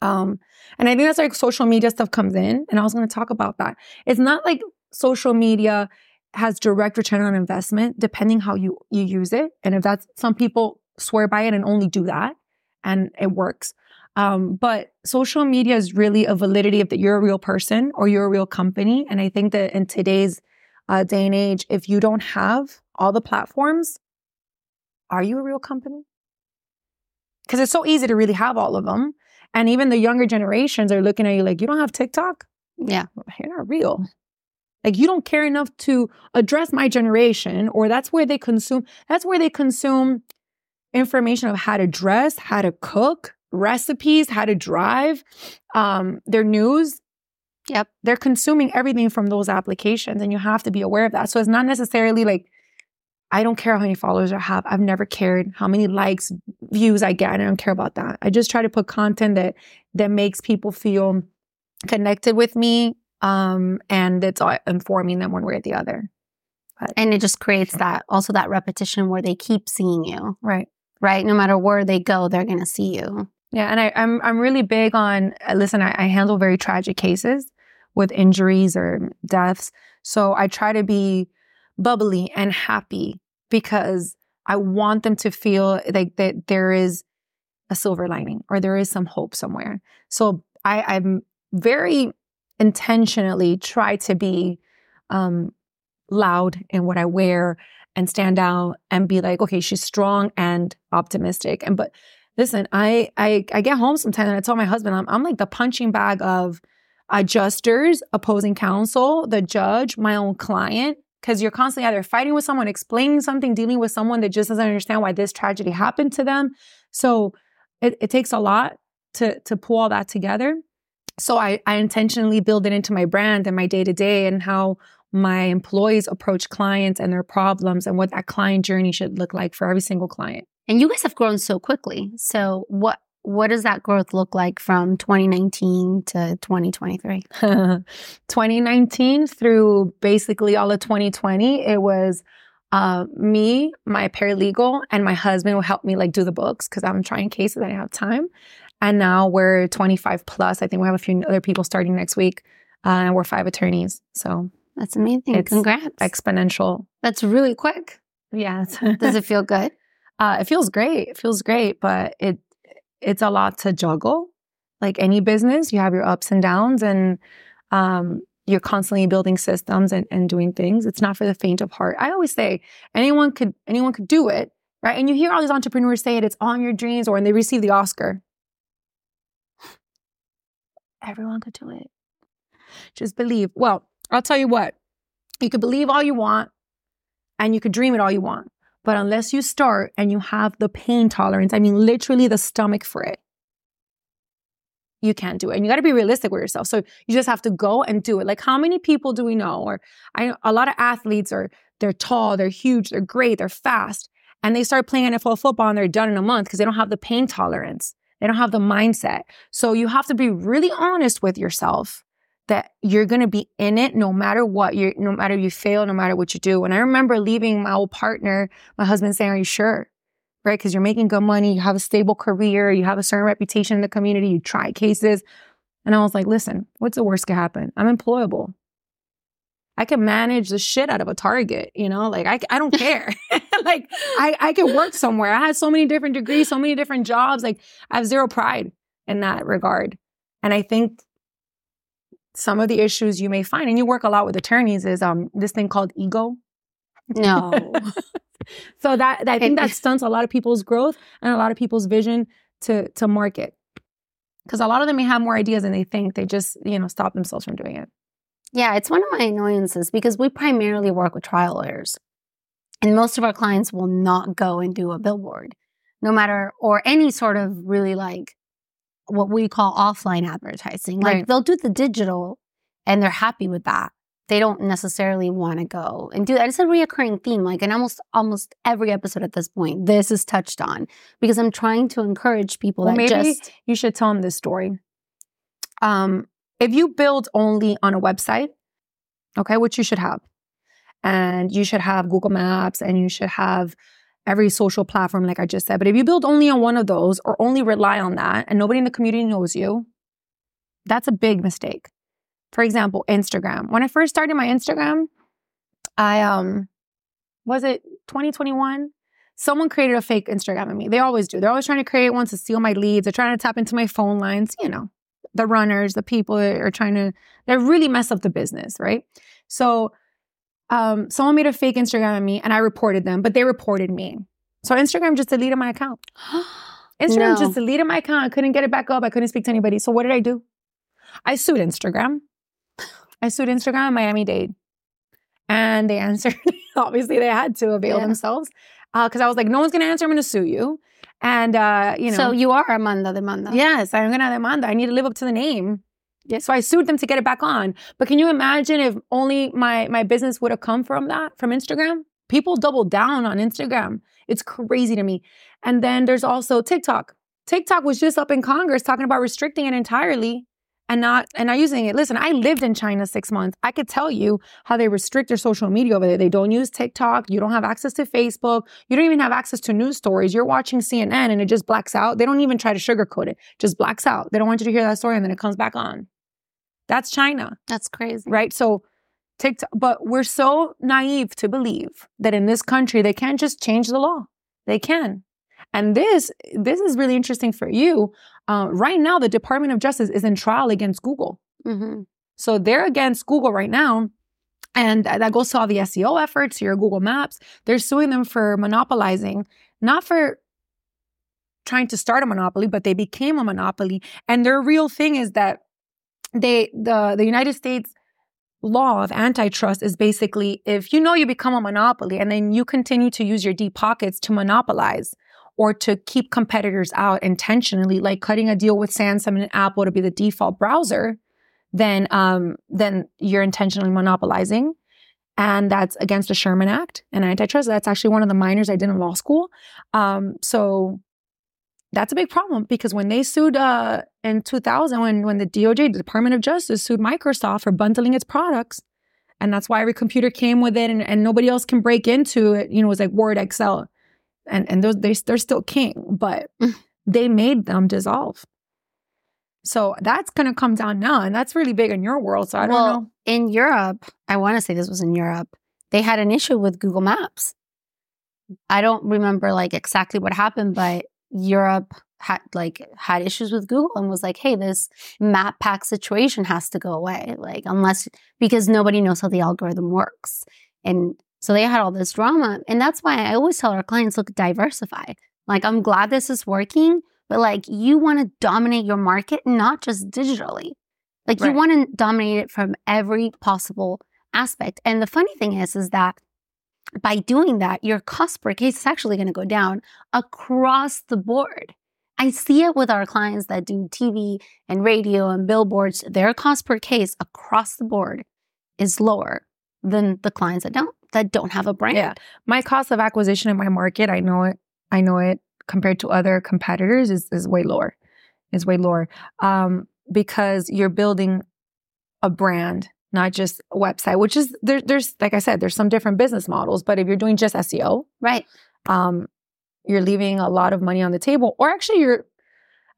Um, and I think that's like social media stuff comes in. And I was going to talk about that. It's not like social media has direct return on investment, depending how you, you use it. And if that's some people swear by it and only do that and it works. Um, but social media is really a validity of that you're a real person or you're a real company. And I think that in today's uh, day and age, if you don't have all the platforms, are you a real company? Because it's so easy to really have all of them. And even the younger generations are looking at you like, you don't have TikTok? Yeah. You're not real. Like you don't care enough to address my generation, or that's where they consume, that's where they consume information of how to dress, how to cook, recipes, how to drive, um, their news. Yep. They're consuming everything from those applications and you have to be aware of that. So it's not necessarily like, I don't care how many followers I have. I've never cared how many likes, views I get. I don't care about that. I just try to put content that that makes people feel connected with me um, and it's informing them one way or the other. But, and it just creates that also that repetition where they keep seeing you. Right. Right. No matter where they go, they're gonna see you. Yeah. And I, I'm I'm really big on uh, listen, I, I handle very tragic cases with injuries or deaths. So I try to be bubbly and happy because I want them to feel like that there is a silver lining or there is some hope somewhere. So I, I'm very intentionally try to be um, loud in what I wear and stand out and be like, okay, she's strong and optimistic. And but listen, I I I get home sometimes and I tell my husband I'm I'm like the punching bag of adjusters, opposing counsel, the judge, my own client. Because you're constantly either fighting with someone, explaining something, dealing with someone that just doesn't understand why this tragedy happened to them. So it, it takes a lot to to pull all that together. So I, I intentionally build it into my brand and my day to day and how my employees approach clients and their problems and what that client journey should look like for every single client. And you guys have grown so quickly. So what what does that growth look like from 2019 to 2023? 2019 through basically all of 2020, it was uh, me, my paralegal, and my husband will help me like do the books because I'm trying cases. And I didn't have time. And now we're 25 plus. I think we have a few other people starting next week. Uh, and we're five attorneys. So that's amazing. Congrats. Exponential. That's really quick. Yeah. Does it feel good? Uh, it feels great. It feels great, but it it's a lot to juggle. Like any business, you have your ups and downs, and um, you're constantly building systems and, and doing things. It's not for the faint of heart. I always say anyone could anyone could do it, right? And you hear all these entrepreneurs say it, it's on your dreams, or when they receive the Oscar. Everyone could do it. Just believe. Well, I'll tell you what, you could believe all you want and you could dream it all you want. But unless you start and you have the pain tolerance, I mean, literally the stomach for it, you can't do it. And you got to be realistic with yourself. So you just have to go and do it. Like, how many people do we know? Or I a lot of athletes are they're tall, they're huge, they're great, they're fast, and they start playing NFL football and they're done in a month because they don't have the pain tolerance. They don't have the mindset. So you have to be really honest with yourself that you're going to be in it no matter what you no matter you fail no matter what you do and i remember leaving my old partner my husband saying are you sure right because you're making good money you have a stable career you have a certain reputation in the community you try cases and i was like listen what's the worst could happen i'm employable I can manage the shit out of a target, you know, like I, I don't care. like I, I can work somewhere. I had so many different degrees, so many different jobs. Like I have zero pride in that regard. And I think some of the issues you may find, and you work a lot with attorneys, is um this thing called ego. No. so that I think that stunts a lot of people's growth and a lot of people's vision to to market. Because a lot of them may have more ideas than they think. They just, you know, stop themselves from doing it. Yeah, it's one of my annoyances because we primarily work with trial lawyers. And most of our clients will not go and do a billboard, no matter, or any sort of really like what we call offline advertising. Like right. they'll do the digital and they're happy with that. They don't necessarily want to go and do that. It's a reoccurring theme. Like in almost almost every episode at this point, this is touched on because I'm trying to encourage people well, that maybe just you should tell them this story. Um, if you build only on a website, okay, which you should have, and you should have Google Maps and you should have every social platform, like I just said. But if you build only on one of those or only rely on that and nobody in the community knows you, that's a big mistake. For example, Instagram. When I first started my Instagram, I um was it 2021? Someone created a fake Instagram of me. They always do. They're always trying to create one to steal my leads. They're trying to tap into my phone lines, you know the runners, the people that are trying to, they really mess up the business, right? So um, someone made a fake Instagram of me and I reported them, but they reported me. So Instagram just deleted my account. Instagram no. just deleted my account. I couldn't get it back up. I couldn't speak to anybody. So what did I do? I sued Instagram. I sued Instagram Miami Dade. And they answered. Obviously, they had to avail yeah. themselves. Because uh, I was like, no one's going to answer. I'm going to sue you. And, uh, you know. So you are Amanda Demanda. Yes, I'm going to Amanda. I need to live up to the name. Yeah. So I sued them to get it back on. But can you imagine if only my my business would have come from that, from Instagram? People double down on Instagram. It's crazy to me. And then there's also TikTok. TikTok was just up in Congress talking about restricting it entirely and not and not using it. Listen, I lived in China six months. I could tell you how they restrict their social media over there. They don't use TikTok. You don't have access to Facebook. You don't even have access to news stories. You're watching CNN and it just blacks out. They don't even try to sugarcoat it. Just blacks out. They don't want you to hear that story and then it comes back on. That's China. That's crazy. Right? So TikTok, but we're so naive to believe that in this country they can't just change the law. They can. And this this is really interesting for you. Uh, right now, the Department of Justice is in trial against Google. Mm-hmm. So they're against Google right now. And that goes to all the SEO efforts, your Google Maps. They're suing them for monopolizing, not for trying to start a monopoly, but they became a monopoly. And their real thing is that they the the United States law of antitrust is basically if you know you become a monopoly and then you continue to use your deep pockets to monopolize or to keep competitors out intentionally, like cutting a deal with Samsung and Apple to be the default browser, then um, then you're intentionally monopolizing. And that's against the Sherman Act and antitrust. That's actually one of the minors I did in law school. Um, so that's a big problem because when they sued uh, in 2000, when, when the DOJ, the Department of Justice, sued Microsoft for bundling its products, and that's why every computer came with it and, and nobody else can break into it, you know, it was like Word, Excel, and, and those, they, they're still king, but they made them dissolve. So that's going to come down now, and that's really big in your world. So I don't well, know. in Europe, I want to say this was in Europe, they had an issue with Google Maps. I don't remember like exactly what happened, but Europe had like had issues with Google and was like, "Hey, this map pack situation has to go away." Like unless because nobody knows how the algorithm works. And so they had all this drama. And that's why I always tell our clients, look, diversify. Like I'm glad this is working, but like you want to dominate your market not just digitally. Like right. you want to dominate it from every possible aspect. And the funny thing is is that by doing that, your cost per case is actually going to go down across the board. I see it with our clients that do TV and radio and billboards. Their cost per case across the board is lower than the clients that don't that don't have a brand. Yeah. My cost of acquisition in my market, I know it, I know it compared to other competitors is, is way lower. Is way lower. Um, because you're building a brand not just a website, which is there, there's like I said, there's some different business models. But if you're doing just SEO, right, um, you're leaving a lot of money on the table, or actually you're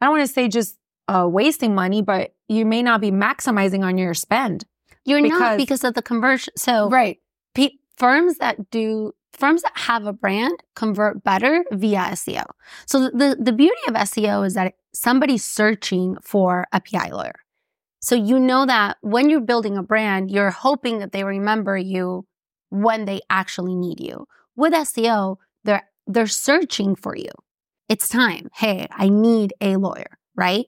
I don't want to say just uh, wasting money, but you may not be maximizing on your spend. You're because, not because of the conversion. So right, pe- firms that do firms that have a brand convert better via SEO. So the the beauty of SEO is that somebody's searching for a PI lawyer. So you know that when you're building a brand, you're hoping that they remember you when they actually need you. With SEO, they're they're searching for you. It's time. Hey, I need a lawyer, right?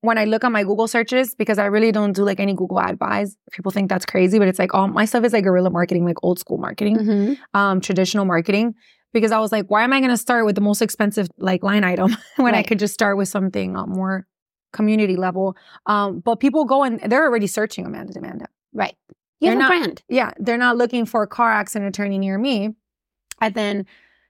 When I look at my Google searches, because I really don't do like any Google ad buys, people think that's crazy, but it's like all my stuff is like guerrilla marketing, like old school marketing, mm-hmm. um, traditional marketing. Because I was like, why am I going to start with the most expensive like line item when right. I could just start with something uh, more community level. Um, but people go and they're already searching Amanda Demanda. Right. You they're have not, a brand. Yeah. They're not looking for a car accident attorney near me. And then,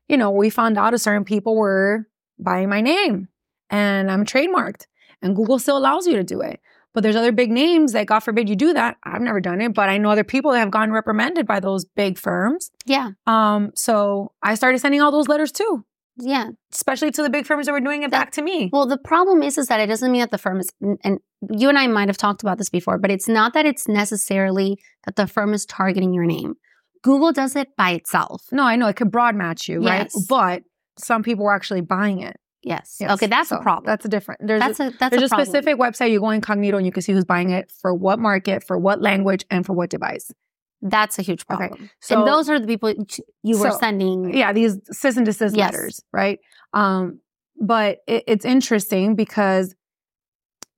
you know, we found out a certain people were buying my name and I'm trademarked. And Google still allows you to do it. But there's other big names that, God forbid, you do that. I've never done it, but I know other people that have gotten reprimanded by those big firms. Yeah. Um. So I started sending all those letters too. Yeah. Especially to the big firms that were doing it that, back to me. Well, the problem is, is that it doesn't mean that the firm is, and you and I might have talked about this before, but it's not that it's necessarily that the firm is targeting your name. Google does it by itself. No, I know it could broad match you, yes. right? But some people were actually buying it. Yes. yes. Okay, that's so a problem. That's a different. There's that's a, that's there's a, a specific website you go incognito and you can see who's buying it for what market, for what language, and for what device. That's a huge problem. Okay. So, and those are the people you were so, sending. Yeah, these cease and desist yes. letters, right? Um, but it, it's interesting because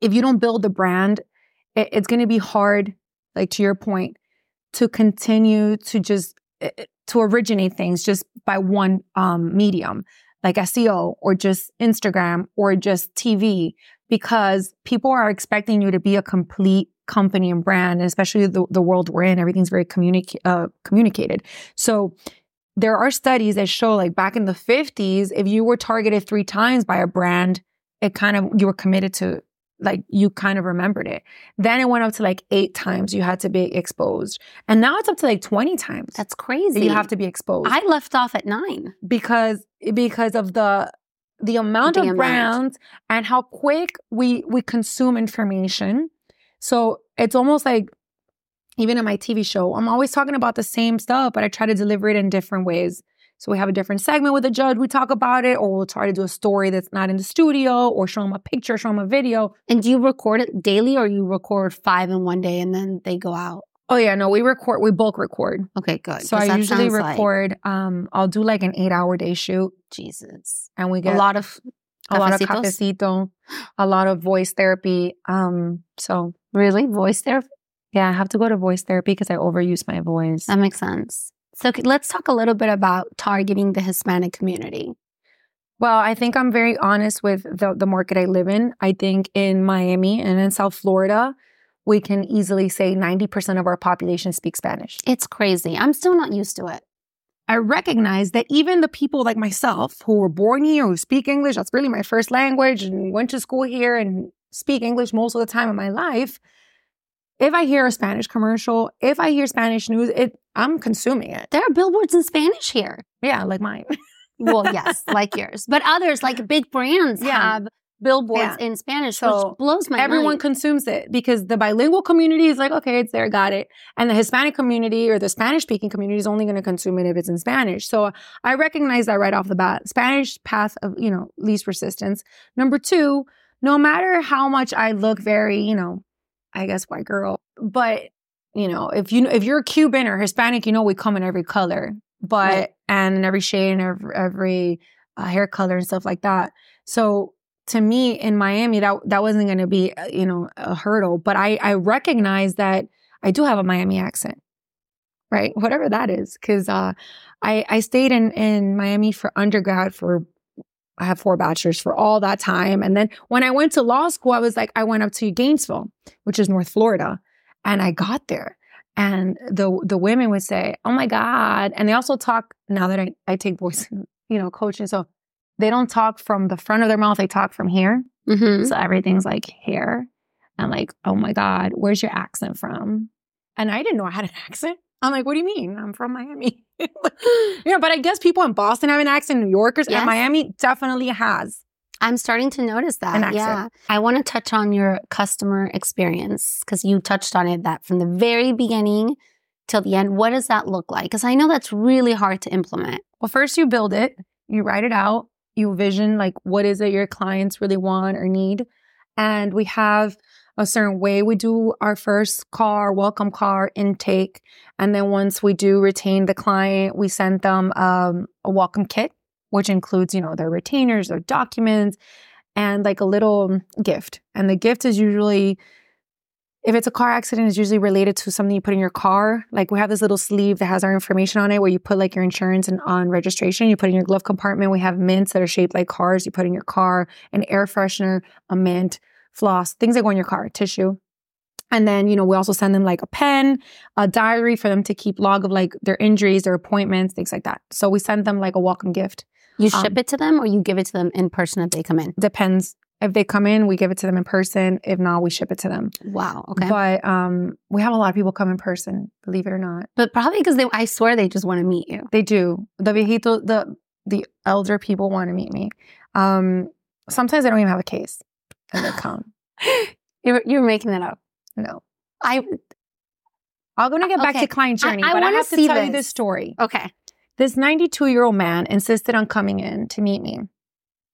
if you don't build the brand, it, it's going to be hard, like to your point, to continue to just to originate things just by one um, medium. like SEO or just Instagram or just TV because people are expecting you to be a complete company and brand, and especially the, the world we're in, everything's very communica- uh, communicated. So there are studies that show like back in the 50s, if you were targeted three times by a brand, it kind of, you were committed to like you kind of remembered it. Then it went up to like eight times you had to be exposed. And now it's up to like 20 times. That's crazy. You have to be exposed. I left off at nine. Because because of the the amount The of amount. brands and how quick we we consume information. So it's almost like even in my TV show, I'm always talking about the same stuff, but I try to deliver it in different ways. So we have a different segment with a judge, we talk about it, or we'll try to do a story that's not in the studio, or show them a picture, show them a video. And do you record it daily or you record five in one day and then they go out? Oh yeah, no, we record, we bulk record. Okay, good. So I usually sounds like- record. um, I'll do like an eight hour day shoot, Jesus. and we get A lot of a lot of cafecito, a lot of voice therapy. Um, so really voice therapy. yeah, I have to go to voice therapy because I overuse my voice. That makes sense. So let's talk a little bit about targeting the Hispanic community. Well, I think I'm very honest with the the market I live in. I think in Miami and in South Florida, we can easily say 90% of our population speaks Spanish. It's crazy. I'm still not used to it. I recognize that even the people like myself who were born here, who speak English, that's really my first language, and went to school here and speak English most of the time in my life. If I hear a Spanish commercial, if I hear Spanish news, it I'm consuming it. There are billboards in Spanish here. Yeah, like mine. Well, yes, like yours. But others, like big brands, Yeah. have billboards Yeah. in Spanish, So, which blows my Everyone mind. consumes it because the bilingual community is like, okay, it's there, got it. And the Hispanic community or the Spanish speaking community is only going to consume it if it's in Spanish. So I recognize that right off the bat. Spanish path of, you know, least resistance. Number two, no matter how much I look very, you know, I guess white girl, but you know, if you if you're Cuban or Hispanic, you know we come in every color, but Right. and in every shade and every, every uh, hair color and stuff like that. So to me in Miami, that that wasn't going to be uh, you know a hurdle, but I I recognize that I do have a Miami accent, right? Whatever that is, because uh, I I stayed in in Miami for undergrad for. I have four bachelors for all that time. And then when I went to law school, I was like, I went up to Gainesville, which is North Florida. And I got there. And the the women would say, Oh my God. And they also talk now that I, I take voice, you know, coaching. So they don't talk from the front of their mouth, they talk from here. Mhm. So everything's like here. I'm like, oh my God, where's your accent from? And I didn't know I had an accent. I'm like, what do you mean? I'm from Miami. you know, but I guess people in Boston have an accent, New Yorkers, Yes. and Miami definitely has. I'm starting to notice that. Yeah. I want to touch on your customer experience because you touched on it that from the very beginning till the end. What does that look like? Because I know that's really hard to implement. Well, first you build it, you write it out, you vision like what is it your clients really want or need. And we have a certain way we do our first our welcome our intake. And then once we do retain the client, we send them um, a welcome kit, which includes, you know, their retainers, their documents, and like a little gift. And the gift is usually if it's a car accident, it's usually related to something you put in your car. Like we have this little sleeve that has our information on it where you put like your insurance and on registration. You put in your glove compartment. We have mints that are shaped like cars. You put in your car, an air freshener, a mint, floss, things that go in your car, tissue. And then, you know, we also send them like a pen, a diary for them to keep log of like their injuries, their appointments, things like that. So we send them like a welcome gift. You Um, ship it to them or you give it to them in person if they come in? Depends. If they come in, we give it to them in person. If not, we ship it to them. Wow. Okay. But um, we have a lot of people come in person, believe it or not. But probably because they, I swear they just want to meet you. They do. The viejito, the the elder people want to meet me. Um, sometimes they don't even have a case, and they come. You're, you're making that up. No, I, I'm gonna get back to client journey, I but I have to tell you this. this story. okay. This 92 year old man insisted on coming in to meet me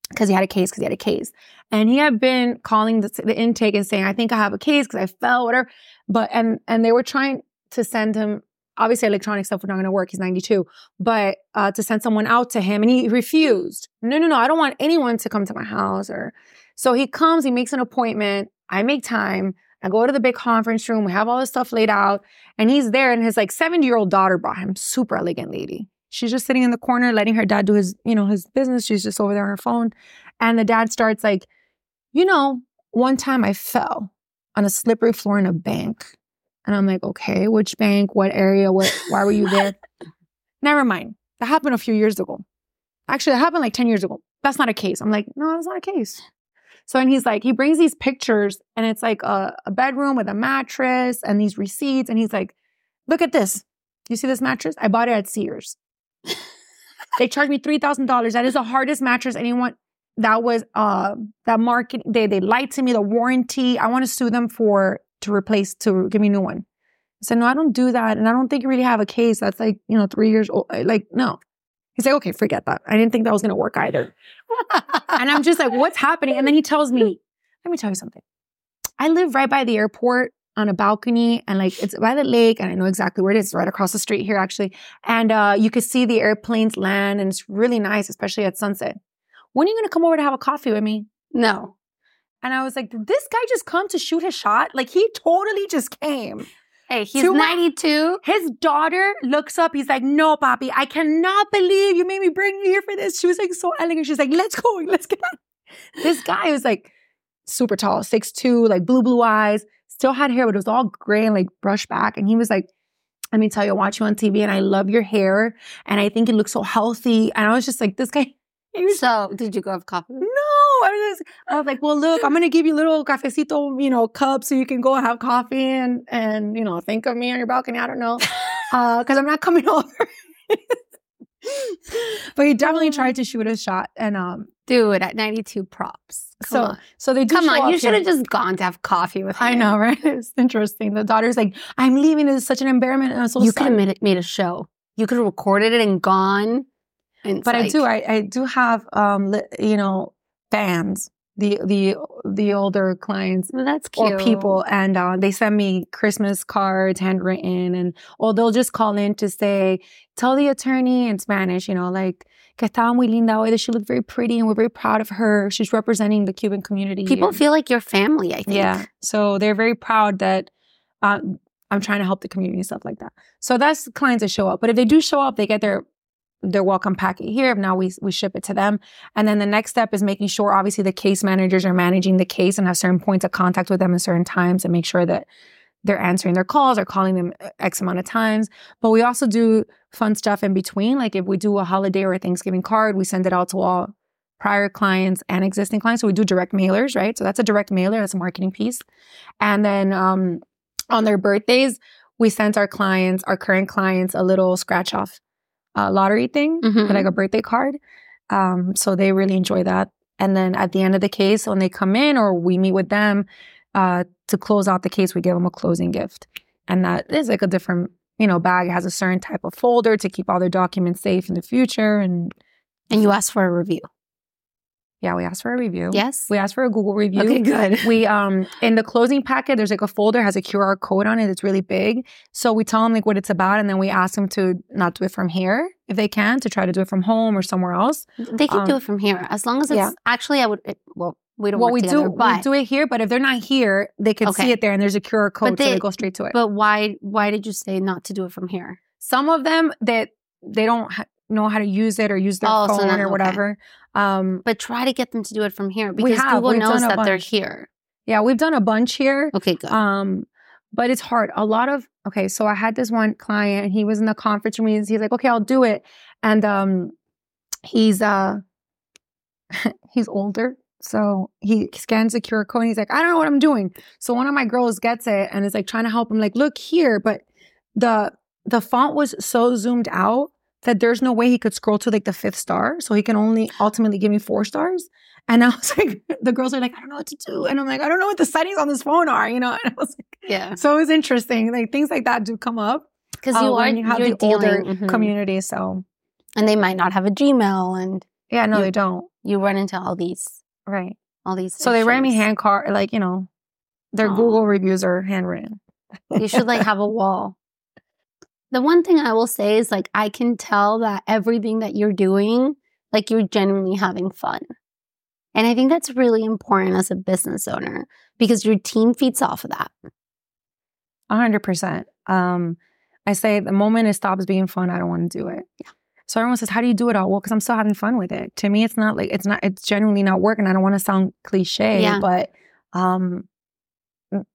because he had a case. Because he had a case, and he had been calling the, the intake and saying, "I think I have a case because I fell, whatever." But and and they were trying to send him. Obviously, electronic stuff was not going to work. He's 92, but uh, to send someone out to him, and he refused. No, no, no. I don't want anyone to come to my house. Or so he comes. He makes an appointment. I make time. I go to the big conference room. We have all this stuff laid out, and he's there. And his like 70 year old daughter brought him. Super elegant lady. She's just sitting in the corner, letting her dad do his, you know, his business. She's just over there on her phone. And the dad starts like, you know, one time I fell on a slippery floor in a bank. And I'm like, okay, which bank? What area? What why were you there? Never mind. That happened a few years ago. Actually, that happened like 10 years ago. That's not a case. I'm like, no, that's not a case. So, and he's like, he brings these pictures and it's like a, a bedroom with a mattress and these receipts. And he's like, look at this. You see this mattress? I bought it at Sears. They charged me $3,000. That is the hardest mattress anyone, that was, uh, that market, they, they lied to me, the warranty. I want to sue them for, to replace, to give me a new one. I said, no, I don't do that. And I don't think you really have a case that's like, you know, three years old. Like, no. He's like, okay, forget that. I didn't think that was going to work either. and I'm just like, what's happening? And then he tells me, let me tell you something. I live right by the airport on a balcony and like it's by the lake and I know exactly where it is, right across the street here actually. And uh, you could see the airplanes land and it's really nice, especially at sunset. When are you going to come over to have a coffee with me? No. And I was like, did this guy just come to shoot his shot? Like he totally just came. Hey, he's To my- 92. His daughter looks up. He's like, no, Papi, I cannot believe you made me bring you here for this. She was like so elegant. She's like, let's go. Let's get out. This guy was like super tall, 6'2", like blue, blue eyes, still had hair, but it was all gray and like brushed back. And he was like, let me tell you, I watch you on TV and I love your hair. And I think it looks so healthy. And I was just like, this guy, was So, did you go have coffee? no, I was, I was like, well, look, I'm gonna give you little cafecito, you know, cup so you can go and have coffee and and you know think of me on your balcony. I don't know, Uh, because I'm not coming over. but he definitely tried to shoot a shot, and um, Dude, at 92 props. Come so on. so they do Come on, you should have just gone to have coffee with him. I know, right? It's interesting. The daughter's like, I'm leaving. It's such an embarrassment. And I'm so you could have made, made a show. You could have recorded it and gone. And but I do. I, I do have um, li- you know, fans. The the the older clients Well, that's cute. or people and uh, they send me christmas cards handwritten and or they'll just call in to say tell the attorney in spanish you know like que estaba muy linda hoy that she looked very pretty and we're very proud of her she's representing the cuban community People here." feel like your family, I think. yeah so they're very proud that uh, i'm trying to help the community stuff like that so that's clients that show up but if they do show up they get their their welcome packet here. Now we we ship it to them. And then the next step is making sure obviously the case managers are managing the case and have certain points of contact with them at certain times and make sure that they're answering their calls or calling them x amount of times. But we also do fun stuff in between. Like if we do a holiday or a thanksgiving card we send it out to all prior clients and existing clients. So we do direct mailers right? So that's a direct mailer. That's a marketing piece. And then um, on their birthdays we sent our clients our current clients a little scratch off uh, lottery thing Mhm. like a birthday card um, so they really enjoy that and then at the end of the case when they come in or we meet with them uh, to close out the case we give them a closing gift and that is like a different you know bag it has a certain type of folder to keep all their documents safe in the future and And you ask for a review. Yeah we asked for a review Yes? we asked for a google review Okay, good. we um in the closing packet there's like a folder has a qr code on it it's really big so we tell them like what it's about and then we ask them to not do it from here if they can to try to do it from home or somewhere else They can do um, it from here as long as it's yeah. actually. I would. It, well, we don't well we together, do but we do it here but if they're not here they can Okay. see it there and there's a qr code so they- they go straight to it but why? Why did you say not to do it from here? some of them that they don't ha- know how to use it or use their Oh, so phone not- or okay. whatever um But try to get them to do it from here because have. Google knows that they're here. yeah we've done a bunch here Okay, good. Um, but it's hard. A lot of okay, so I had this one client, he was in the conference room. He's, he's like, okay, I'll do it. And um he's uh he's older. So he scans the QR code and he's like, I don't know what I'm doing. So one of my girls gets it and is like trying to help him, like, look here. But the the font was so zoomed out that there's no way he could scroll to like the fifth star. So he can only ultimately give me four stars. And I was like, the girls are like, I don't know what to do. And I'm like, I don't know what the settings on this phone are, you know? And I was like, yeah, so it was interesting. Like things like that do come up because uh, you are when you have the older dealing- mhm. community. So and they might not have a Gmail, and yeah, no, You- they don't. you run into all these Right. all these. So they ran me hand card, like you know, their. Google reviews are handwritten. You should like have a wall. The one thing I will say is like I can tell that everything that you're doing, like you're genuinely having fun. And I think that's really important as a business owner because your team feeds off of that. A hundred percent. Um, I say the moment it stops being fun, I don't want to do it. Yeah. So everyone says, How do you do it all? Well, because I'm still having fun with it. To me, it's not like it's not it's genuinely not working. I don't want to sound cliche, Yeah. but um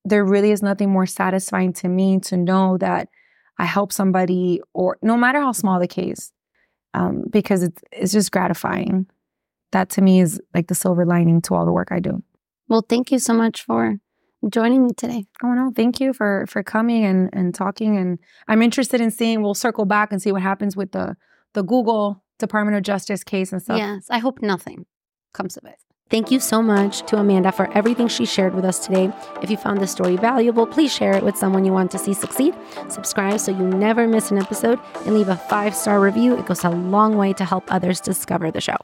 there really is nothing more satisfying to me to know that I help somebody or no matter how small the case. Um, because it's it's just gratifying. That to me is like the silver lining to all the work I do. Well, thank you so much for joining me today. Oh no, thank you for for coming and and talking. And I'm interested in seeing. We'll circle back and see what happens with the the Google Department of Justice case and stuff. Yes, I hope nothing comes of it. Thank you so much to Amanda for everything she shared with us today. If you found this story valuable, please share it with someone you want to see succeed. Subscribe so you never miss an episode and leave a five star review. It goes a long way to help others discover the show.